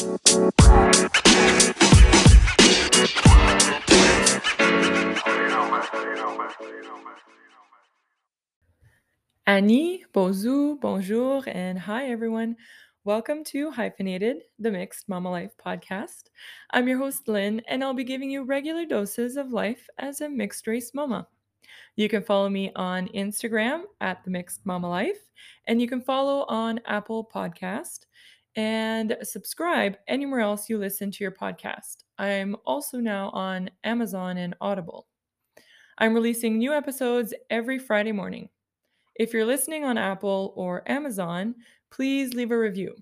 Aanii, bonjour, bonjour, and hi everyone. Welcome to Hyphenated, the Mixed Mama Life podcast. I'm your host, Lynn, and I'll be giving you regular doses of life as a mixed race mama. You can follow me on Instagram at the Mixed Mama Life, and you can follow on Apple Podcast and subscribe anywhere else you listen to your podcast. I'm also now on Amazon and Audible. I'm releasing new episodes every Friday morning. If you're listening on Apple or Amazon, please leave a review.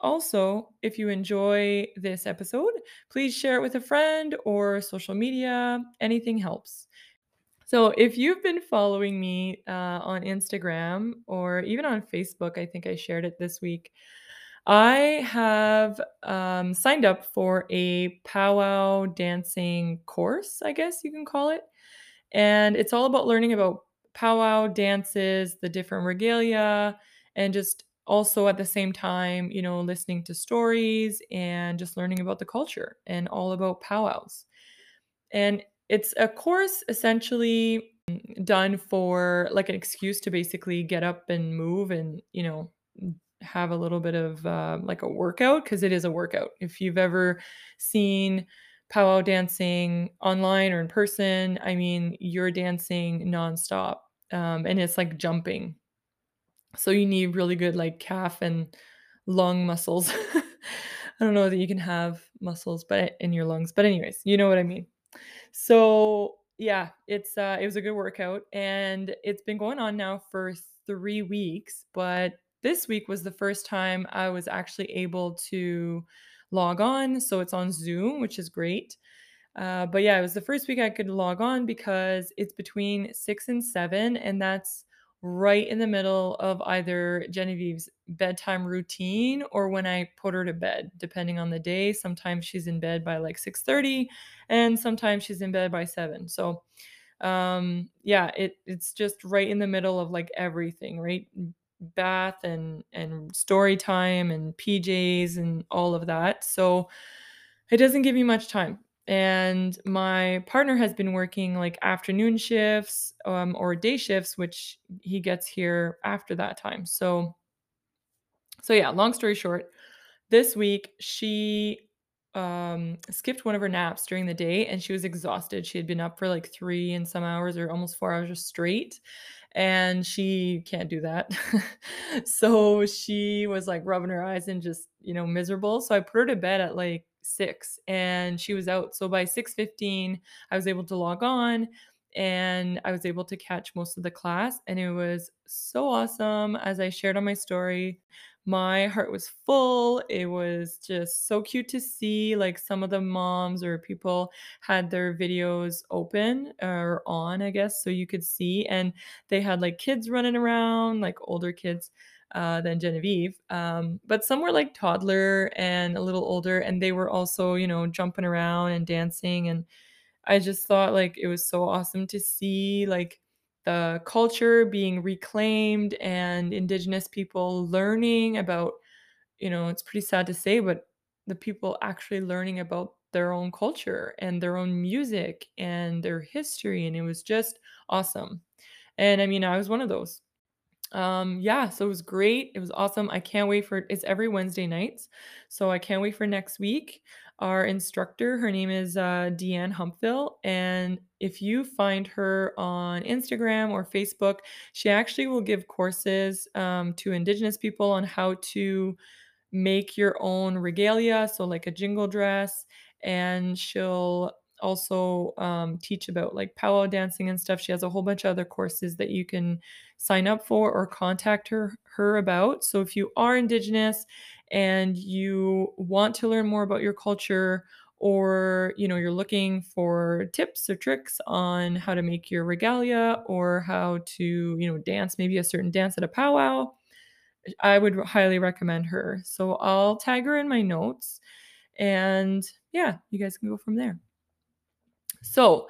Also, if you enjoy this episode, please share it with a friend or social media. Anything helps. So, if you've been following me uh, on Instagram or even on Facebook, I think I shared it this week. I have um, signed up for a powwow dancing course, I guess you can call it. And it's all about learning about powwow dances, the different regalia, and just also at the same time, you know, listening to stories and just learning about the culture and all about powwows. And it's a course essentially done for like an excuse to basically get up and move and, you know, have a little bit of uh, like a workout because it is a workout. If you've ever seen powwow dancing online or in person, I mean, you're dancing nonstop um, and it's like jumping. So you need really good like calf and lung muscles. I don't know that you can have muscles but in your lungs, but anyways, you know what I mean. So yeah, it's uh, it was a good workout, and it's been going on now for three weeks. But this week was the first time I was actually able to log on. So it's on Zoom, which is great. Uh, but yeah, it was the first week I could log on because it's between six and seven, and that's right in the middle of either Genevieve's bedtime routine or when I put her to bed, depending on the day. Sometimes she's in bed by like 6:30 and sometimes she's in bed by 7. So um yeah, it it's just right in the middle of like everything, right? Bath and and story time and PJs and all of that. So it doesn't give me much time. And my partner has been working like afternoon shifts um, or day shifts which he gets here after that time. So so yeah long story short this week she um, skipped one of her naps during the day and she was exhausted. She had been up for like three and some hours or almost four hours straight and she can't do that so she was like rubbing her eyes and just you know miserable so i put her to bed at like six and she was out. So by 6:15, I was able to log on and I was able to catch most of the class and it was so awesome as I shared on my story. My heart was full. It was just so cute to see like some of the moms or people had their videos open or on, I guess, so you could see and they had like kids running around, like older kids uh, than Genevieve. Um, but some were like toddler and a little older, and they were also, you know, jumping around and dancing. And I just thought like it was so awesome to see like the culture being reclaimed and Indigenous people learning about, you know, it's pretty sad to say, but the people actually learning about their own culture and their own music and their history. And it was just awesome. And I mean, I was one of those. Um, yeah, so it was great. It was awesome. I can't wait for it's every Wednesday nights. So I can't wait for next week. Our instructor, her name is uh, Deanne Humpville. And if you find her on Instagram or Facebook, she actually will give courses um, to Indigenous people on how to make your own regalia. So, like a jingle dress. And she'll also um, teach about like powwow dancing and stuff. She has a whole bunch of other courses that you can sign up for or contact her her about. So if you are indigenous and you want to learn more about your culture or you know you're looking for tips or tricks on how to make your regalia or how to you know dance maybe a certain dance at a powwow i would highly recommend her so i'll tag her in my notes and yeah you guys can go from there so,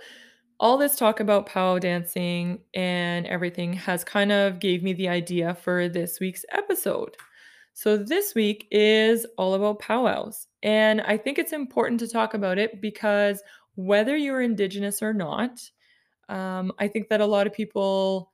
all this talk about powwow dancing and everything has kind of gave me the idea for this week's episode. So, this week is all about powwows. And I think it's important to talk about it because whether you're Indigenous or not, um, I think that a lot of people,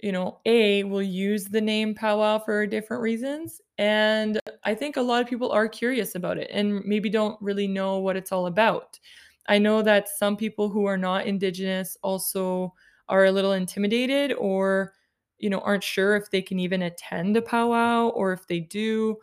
you know, A, will use the name powwow for different reasons. And I think a lot of people are curious about it and maybe don't really know what it's all about. I know that some people who are not Indigenous also are a little intimidated or you know aren't sure if they can even attend a powwow or if they do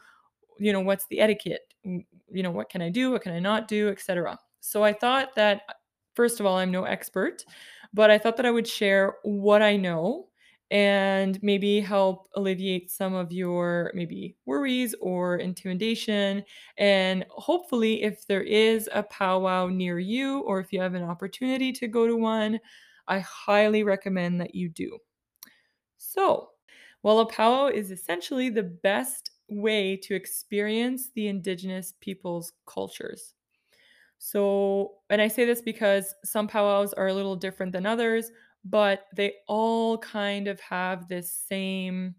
you know what's the etiquette? Mm, you know what can i do? What can i not do? etc so i thought that uh, first of all i'm no expert but i thought that i would share what i know and maybe help alleviate some of your maybe worries or intimidation. And hopefully if there is a powwow near you or if you have an opportunity to go to one i highly recommend that you do so while a powwow is essentially the best way to experience the indigenous people's cultures. So, and I say this because some powwows are a little different than others, but they all kind of have this same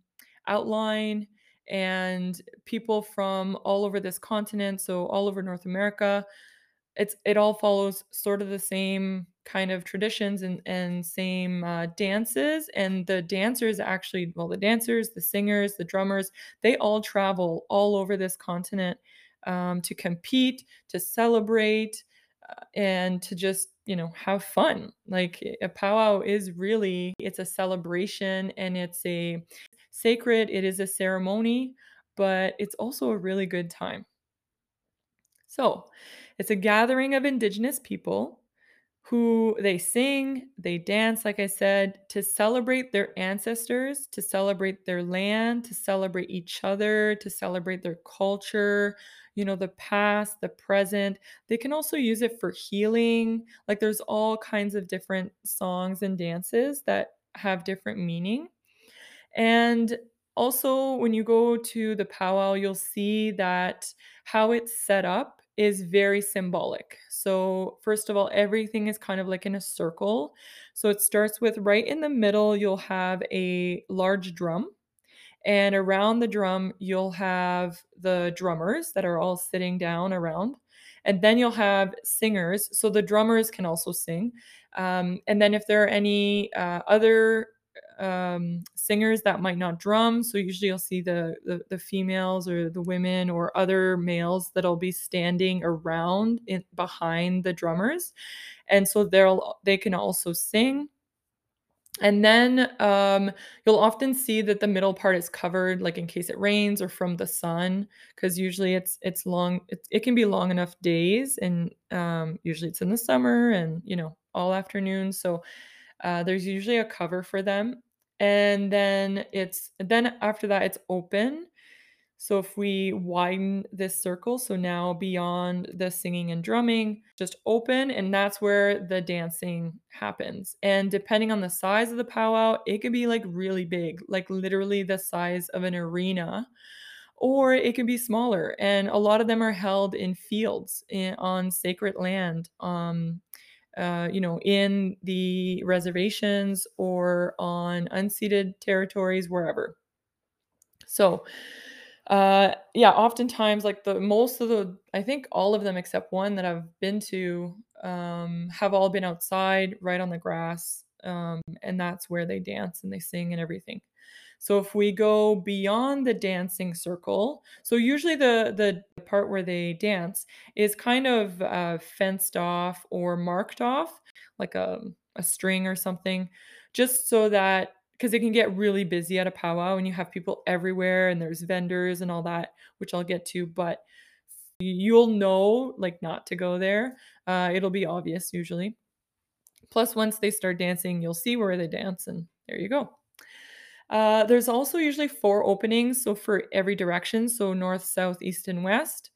outline. And people from all over this continent, so all over North America, it's it all follows sort of the same kind of traditions and and same uh, dances and the dancers actually well the dancers the singers the drummers they all travel all over this continent um, to compete to celebrate uh, and to just you know have fun. Like a powwow is really it's a celebration and it's a sacred it is a ceremony but it's also a really good time. So, it's a gathering of indigenous people who they sing, they dance, like I said, to celebrate their ancestors, to celebrate their land, to celebrate each other, to celebrate their culture, you know, the past, the present. They can also use it for healing. Like there's all kinds of different songs and dances that have different meaning. And also, when you go to the powwow, you'll see that how it's set up is very symbolic. So, first of all, everything is kind of like in a circle. So, it starts with right in the middle, you'll have a large drum. And around the drum, you'll have the drummers that are all sitting down around. And then you'll have singers. So the drummers can also sing. Um, and then if there are any uh, other um, singers that might not drum. So usually you'll see the, the, the females or the women or other males that'll be standing around in, behind the drummers, and so they'll they can also sing. And then um, you'll often see that the middle part is covered, like in case it rains or from the sun, because usually it's it's long. It, it can be long enough days, and um, usually it's in the summer and you know all afternoon. So uh, there's usually a cover for them and then it's then after that it's open. So if we widen this circle so now beyond the singing and drumming just open and that's where the dancing happens. And depending on the size of the powwow it could be like really big like literally the size of an arena or it can be smaller and a lot of them are held in fields in, on sacred land um, uh, you know, in the reservations or on unceded territories, wherever. So, uh, yeah, oftentimes, like the most of the, I think all of them except one that I've been to, um, have all been outside, right on the grass, um, and that's where they dance and they sing and everything. So if we go beyond the dancing circle, so usually the the part where they dance is kind of uh, fenced off or marked off, like a a string or something, just so that because it can get really busy at a powwow and you have people everywhere and there's vendors and all that, which I'll get to, but you'll know like not to go there. Uh, it'll be obvious usually. Plus, once they start dancing, you'll see where they dance, and there you go. Uh, there's also usually four openings, so for every direction, so north, south, east, and west.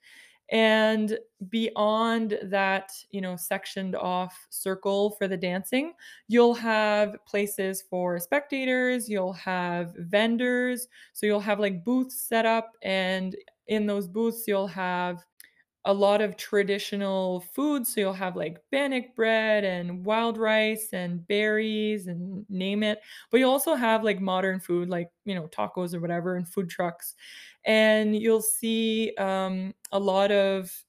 And beyond that, you know, sectioned off circle for the dancing, you'll have places for spectators, you'll have vendors. So you'll have like booths set up, and in those booths, you'll have a lot of traditional foods. So you'll have like bannock bread and wild rice and berries and name it. But you also have like modern food, like, you know, tacos or whatever, and food trucks. And you'll see um, a lot of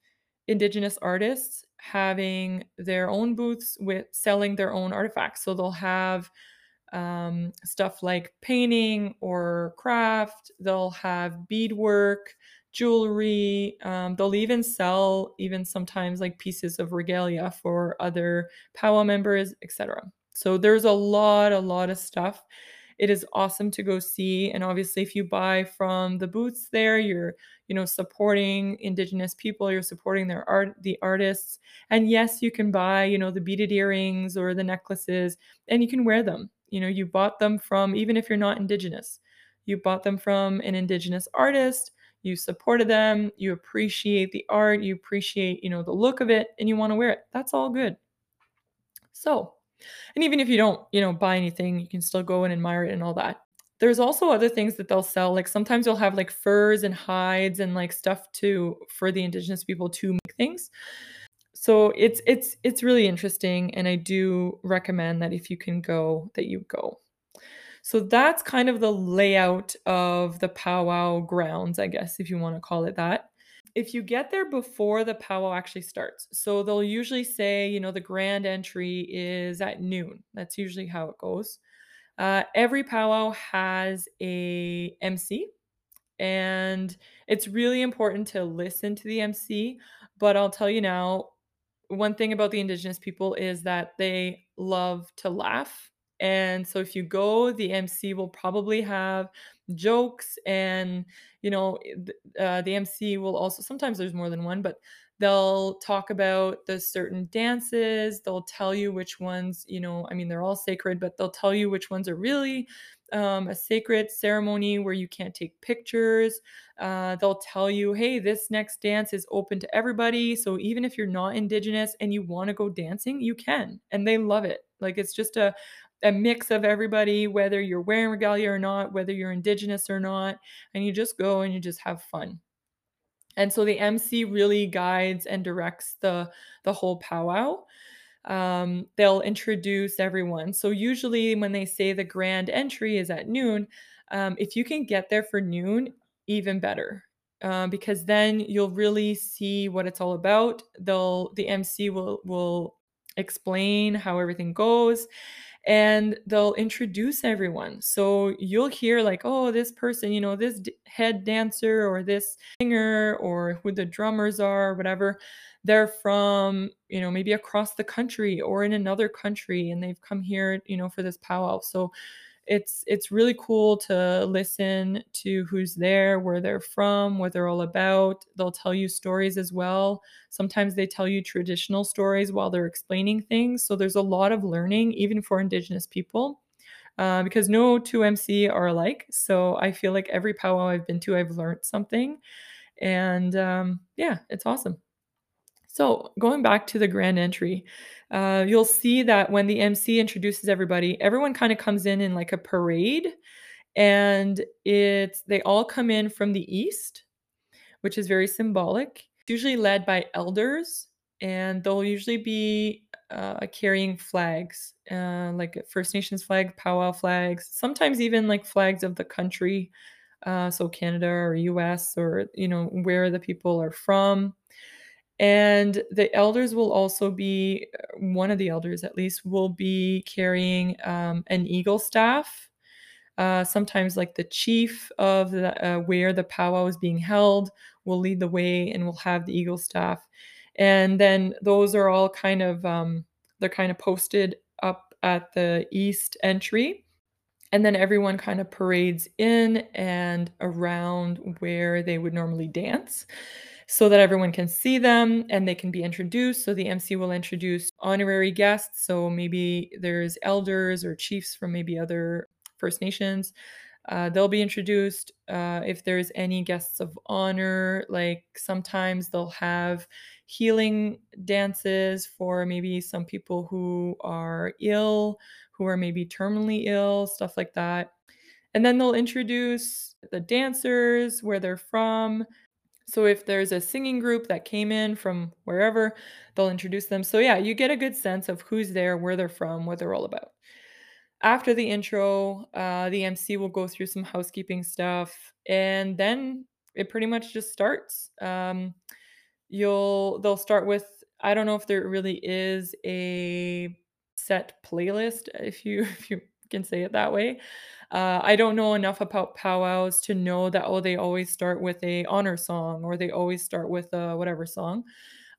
indigenous artists having their own booths with selling their own artifacts. So they'll have um, stuff like painting or craft. They'll have beadwork, jewelry. Um, they'll even sell even sometimes like pieces of regalia for other powwow members, etc. So there's a lot, a lot of stuff. It is awesome to go see, and obviously, if you buy from the booths there, you're you know supporting indigenous people. You're supporting their art, the artists, and yes, you can buy you know the beaded earrings or the necklaces, and you can wear them you know you bought them from even if you're not indigenous you bought them from an indigenous artist you supported them you appreciate the art you appreciate you know the look of it and you want to wear it. That's all good. So and even if you don't you know buy anything you can still go and admire it and all that. There's also other things that they'll sell like sometimes you'll have like furs and hides and like stuff to for the indigenous people to make things. So it's it's it's really interesting and i do recommend that if you can go that you go so that's kind of the layout of the powwow grounds i guess if you want to call it that. If you get there before the powwow actually starts so they'll usually say you know the grand entry is at noon. That's usually how it goes. Uh, every powwow has a mc and it's really important to listen to the mc but i'll tell you now one thing about the indigenous people is that they love to laugh. And so if you go, the MC will probably have jokes and you know uh, the MC will also sometimes there's more than one, but they'll talk about the certain dances. They'll tell you which ones, you know, I mean they're all sacred, but they'll tell you which ones are really um, a sacred ceremony where you can't take pictures. Uh, they'll tell you, hey, this next dance is open to everybody. So even if you're not Indigenous and you want to go dancing, you can. And they love it. Like it's just a, a mix of everybody, whether you're wearing regalia or not, whether you're Indigenous or not. And you just go and you just have fun. And so the MC really guides and directs the the whole powwow um, they'll introduce everyone. So usually when they say the grand entry is at noon, um, if you can get there for noon, even better. Uh, because then you'll really see what it's all about. They'll the MC will will explain how everything goes and they'll introduce everyone. So you'll hear like, oh, this person, you know, this d- head dancer or this singer or who the drummers are or whatever they're from you know maybe across the country or in another country and they've come here you know for this powwow so it's it's really cool to listen to who's there where they're from what they're all about. They'll tell you stories as well. Sometimes they tell you traditional stories while they're explaining things. So there's a lot of learning even for indigenous people uh, because no two mc are alike. So i feel like every powwow i've been to i've learned something. And um, yeah it's awesome. So, going back to the grand entry, uh, you'll see that when the MC introduces everybody, everyone kind of comes in in like a parade, and it's they all come in from the east, which is very symbolic. It's usually led by elders, and they'll usually be uh, carrying flags, uh, like First Nations flag, powwow flags, sometimes even like flags of the country, uh, so Canada or U.S. or you know where the people are from and the elders will also be, uh, one of the elders at least, will be carrying um, an eagle staff. Uh, sometimes, like the chief of the, uh, where the powwow is being held will lead the way and will have the eagle staff. And then those are all kind of, um, they're kind of posted up at the east entry. And then everyone kind of parades in and around where they would normally dance so that everyone can see them and they can be introduced. So the MC will introduce honorary guests. So maybe there's elders or chiefs from maybe other First Nations. Uh, they'll be introduced. Uh, if there's any guests of honor, like sometimes they'll have healing dances for maybe some people who are ill, who are maybe terminally ill, stuff like that. And then they'll introduce the dancers, where they're from, So if there's a singing group that came in from wherever, they'll introduce them. So yeah, you get a good sense of who's there, where they're from, what they're all about. After the intro, uh, the MC will go through some housekeeping stuff, and then it pretty much just starts. Um, you'll they'll start with I don't know if there really is a set playlist, if you if you can say it that way. Uh, I don't know enough about powwows to know that oh they always start with a honor song or they always start with a whatever song.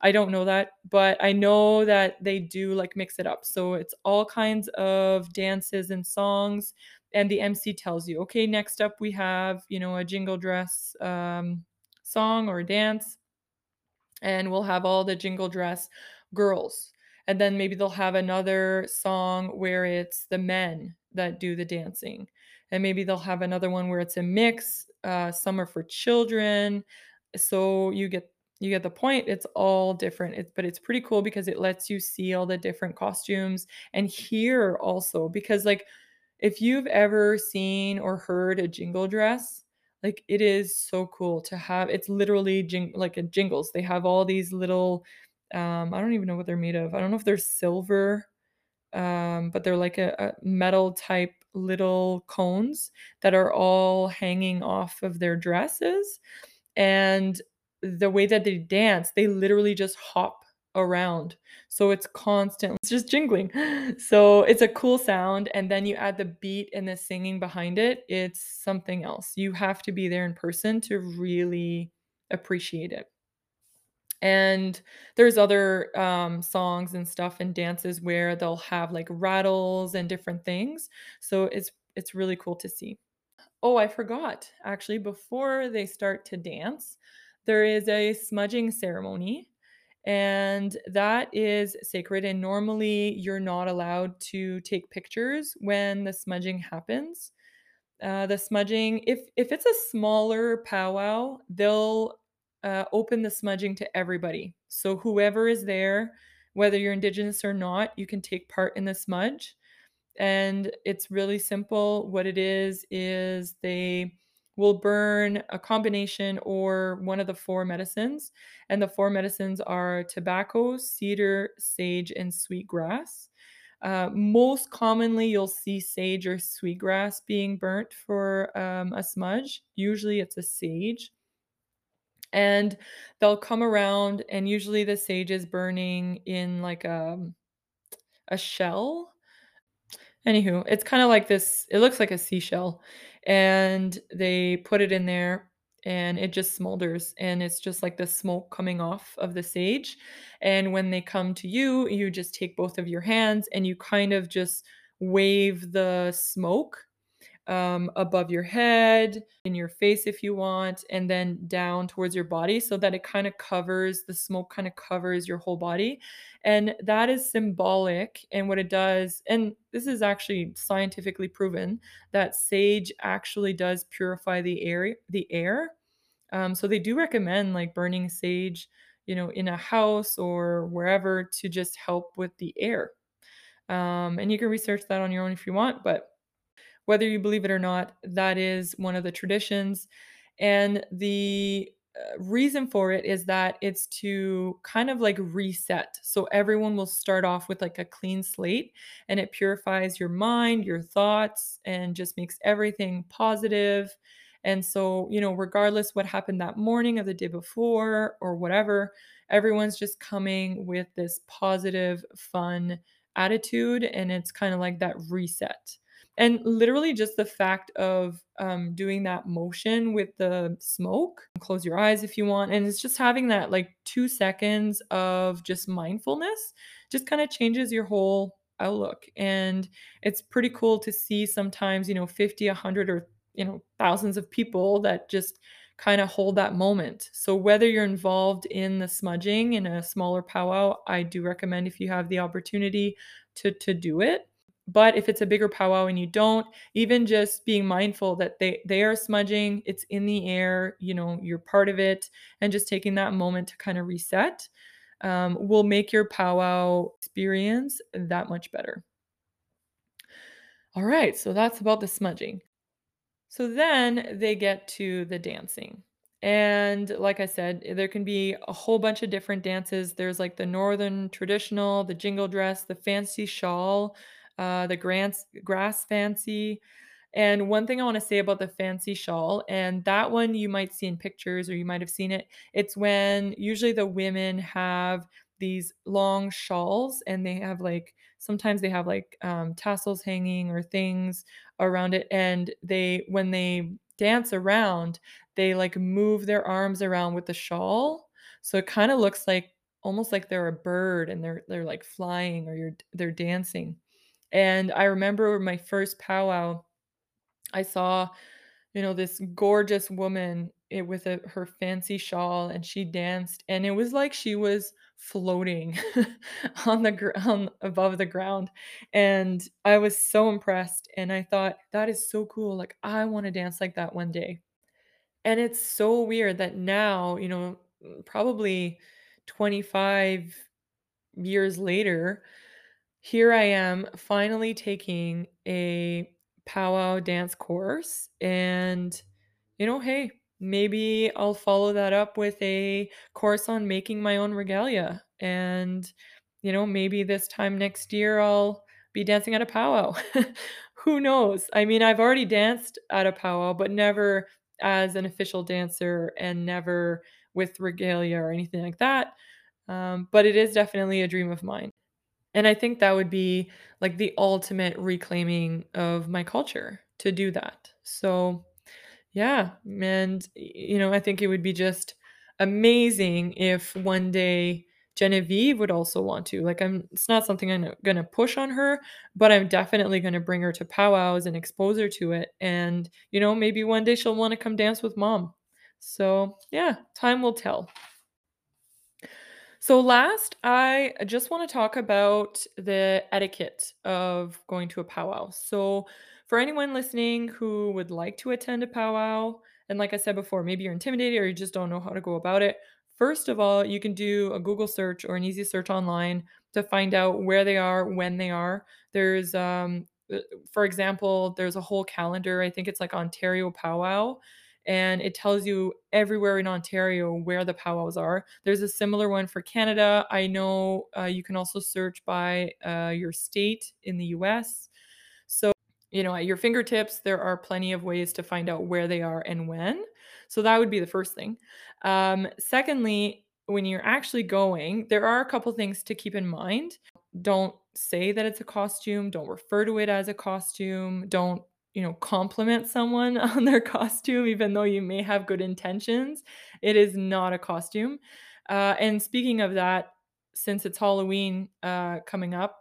I don't know that, but I know that they do like mix it up. So it's all kinds of dances and songs and the MC tells you, "Okay, next up we have, you know, a jingle dress um, song or dance and we'll have all the jingle dress girls. And then maybe they'll have another song where it's the men that do the dancing. And maybe they'll have another one where it's a mix. Uh, some are for children. So you get you get the point. It's all different. It's but it's pretty cool because it lets you see all the different costumes and hear also because like if you've ever seen or heard a jingle dress, like, it is so cool to have it's literally jing like, a jingles. They have all these little, um, I don't even know what they're made of. I don't know if they're silver, um, but they're like a, a metal type little cones that are all hanging off of their dresses. And the way that they dance, they literally just hop around. So it's constant, it's just jingling. So it's a cool sound. And then you add the beat and the singing behind it. It's something else. You have to be there in person to really appreciate it. And there's other um, songs and stuff and dances where they'll have like rattles and different things. So it's it's really cool to see. Oh, I forgot. Actually, before they start to dance, there is a smudging ceremony, and that is sacred. And normally, you're not allowed to take pictures when the smudging happens. Uh, the smudging, if if it's a smaller powwow, they'll uh, open the smudging to everybody. So whoever is there, whether you're indigenous or not, you can take part in the smudge and it's really simple. What it is is they will burn a combination or one of the four medicines, and the four medicines are tobacco, cedar, sage, and sweetgrass. Uh, most commonly, you'll see sage or sweetgrass being burnt for um, a smudge. Usually, it's a sage. And they'll come around, and usually the sage is burning in like a, a shell. Anywho, it's kinda like this it looks like a seashell, and they put it in there, and it just smolders, and it's just like the smoke coming off of the sage, and when they come to you, you just take both of your hands, and you kind of just wave the smoke um, above your head, in your face if you want, and then down towards your body so that it kind of covers the smoke, kind of covers your whole body. And that is symbolic. And what it does, and this is actually scientifically proven, that sage actually does purify the air. The air. Um, so they do recommend like burning sage, you know, in a house or wherever to just help with the air. Um, and you can research that on your own if you want, but whether you believe it or not, that is one of the traditions. And the uh, reason for it is that it's to kind of like reset. So everyone will start off with like a clean slate and it purifies your mind, your thoughts, and just makes everything positive. And so, you know, regardless what happened that morning or the day before or whatever, everyone's just coming with this positive, fun attitude. And it's kind of like that reset. And literally just the fact of um, doing that motion with the smoke, close your eyes if you want. And it's just having that like two seconds of just mindfulness just kind of changes your whole outlook. And it's pretty cool to see sometimes, you know, 50, 100, or, you know, thousands of people that just kind of hold that moment. So whether you're involved in the smudging in a smaller powwow, I do recommend if you have the opportunity to to do it but if it's a bigger powwow and you don't, even just being mindful that they they are smudging, it's in the air, you know, you're part of it, and just taking that moment to kind of reset um, will make your powwow experience that much better. All right, so that's about the smudging. So then they get to the dancing. And like I said, there can be a whole bunch of different dances. There's like the northern traditional, the jingle dress, the fancy shawl, uh, the grants, grass fancy. And one thing I want to say about the fancy shawl, and that one you might see in pictures or you might have seen it, it's when usually the women have these long shawls and they have like sometimes they have like um, tassels hanging or things around it. And they, when they dance around, they like move their arms around with the shawl. So it kind of looks like almost like they're a bird and they're they're like flying or you're they're dancing. And I remember my first powwow I saw, you know, this gorgeous woman eh, with a, her fancy shawl and she danced and it was like she was floating on the ground above the ground and I was so impressed and I thought that is so cool like I want to dance like that one day. And it's so weird that now, you know, probably 25 years later, here I am finally taking a powwow dance course and you know, hey, maybe I'll follow that up with a course on making my own regalia and you know, maybe this time next year I'll be dancing at a powwow. Who knows? I mean, I've already danced at a powwow, but never as an official dancer and never with regalia or anything like that. Um, but it is definitely a dream of mine. And I think that would be like the ultimate reclaiming of my culture to do that. So, yeah, and you know, I think it would be just amazing if one day Genevieve would also want to. Like I'm it's not something I'm going to push on her, but I'm definitely going to bring her to powwows and expose her to it and you know, maybe one day she'll want to come dance with mom. So, yeah, time will tell. So, last, I just want to talk about the etiquette of going to a powwow. So, for anyone listening who would like to attend a powwow, and like I said before, maybe you're intimidated or you just don't know how to go about it, first of all, you can do a Google search or an easy search online to find out where they are, when they are. There's, um, uh, for example, there's a whole calendar. I think it's like Ontario Powwow and it tells you everywhere in Ontario where the powwows are. There's a similar one for Canada. I know uh, you can also search by uh, your state in the US. So, you know, at your fingertips, there are plenty of ways to find out where they are and when. So, that would be the first thing. Um, secondly, when you're actually going, there are a couple things to keep in mind. Don't say that it's a costume, don't refer to it as a costume, don't you know, compliment someone on their costume, even though you may have good intentions. It is not a costume. Uh, and speaking of that, since it's Halloween uh, coming up,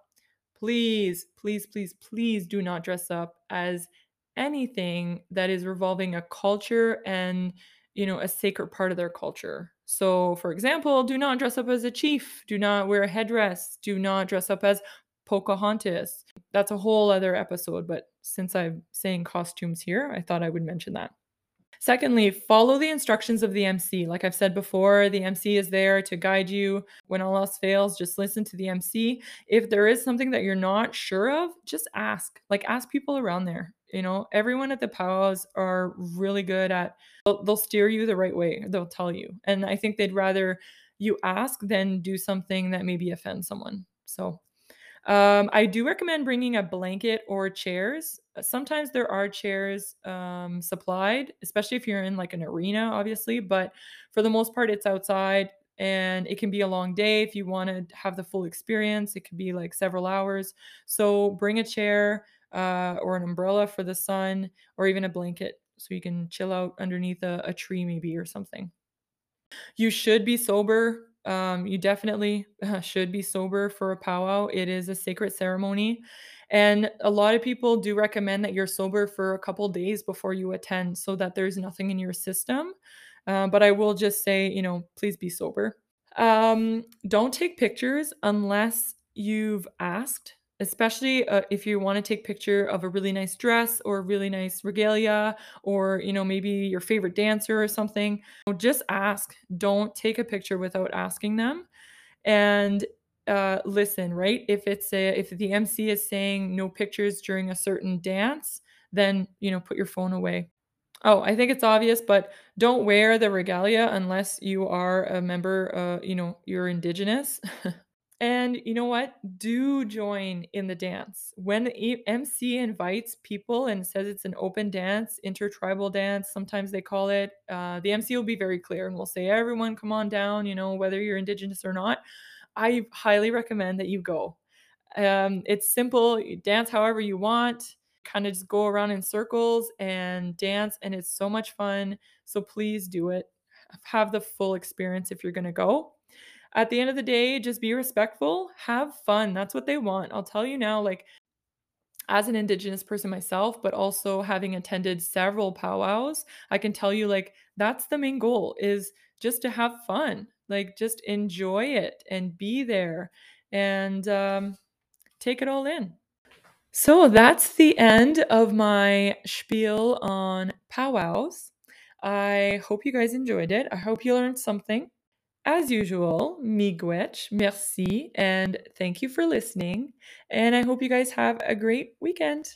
please, please, please, please do not dress up as anything that is revolving a culture and you know a sacred part of their culture so for example do not dress up as a chief do not wear a headdress do not dress up as Pocahontas. That's a whole other episode, but since I'm saying costumes here, I thought I would mention that. Secondly, follow the instructions of the MC. Like I've said before, the MC is there to guide you. When all else fails, just listen to the MC. If there is something that you're not sure of, just ask. Like ask people around there. You know, everyone at the powwows are really good at they'll, they'll steer you the right way. They'll tell you. And I think they'd rather you ask than do something that maybe offends someone. So um, I do recommend bringing a blanket or chairs. Uh, sometimes there are chairs um, supplied, especially if you're in like an arena, obviously. But for the most part, it's outside and it can be a long day if you want to have the full experience. It could be like several hours. So bring a chair uh, or an umbrella for the sun or even a blanket so you can chill out underneath a, a tree, maybe, or something. You should be sober um, you definitely should be sober for a powwow. It is a sacred ceremony. And a lot of people do recommend that you're sober for a couple days before you attend so that there's nothing in your system. Uh, but I will just say, you know, please be sober. Um, don't take pictures unless you've asked especially uh, if you want to take picture of a really nice dress or a really nice regalia or you know maybe your favorite dancer or something just ask. Don't take a picture without asking them. And uh, listen right? If it's a if the mc is saying no pictures during a certain dance then you know put your phone away. Oh, I think it's obvious, but don't wear the regalia unless you are a member, uh, you know, you're indigenous. and you know what? Do join in the dance. When the MC invites people and says it's an open dance, intertribal dance, sometimes they call it, uh, the MC will be very clear and will say, everyone come on down, you know, whether you're indigenous or not. I highly recommend that you go. Um, it's simple, you dance however you want kind of just go around in circles and dance and it's so much fun so please do it have the full experience if you're going to go at the end of the day just be respectful have fun that's what they want i'll tell you now like as an indigenous person myself but also having attended several powwows i can tell you like that's the main goal is just to have fun like just enjoy it and be there and um, take it all in so that's the end of my spiel on powwows. I hope you guys enjoyed it. I hope you learned something. As usual, miigwech, merci, and thank you for listening. And I hope you guys have a great weekend.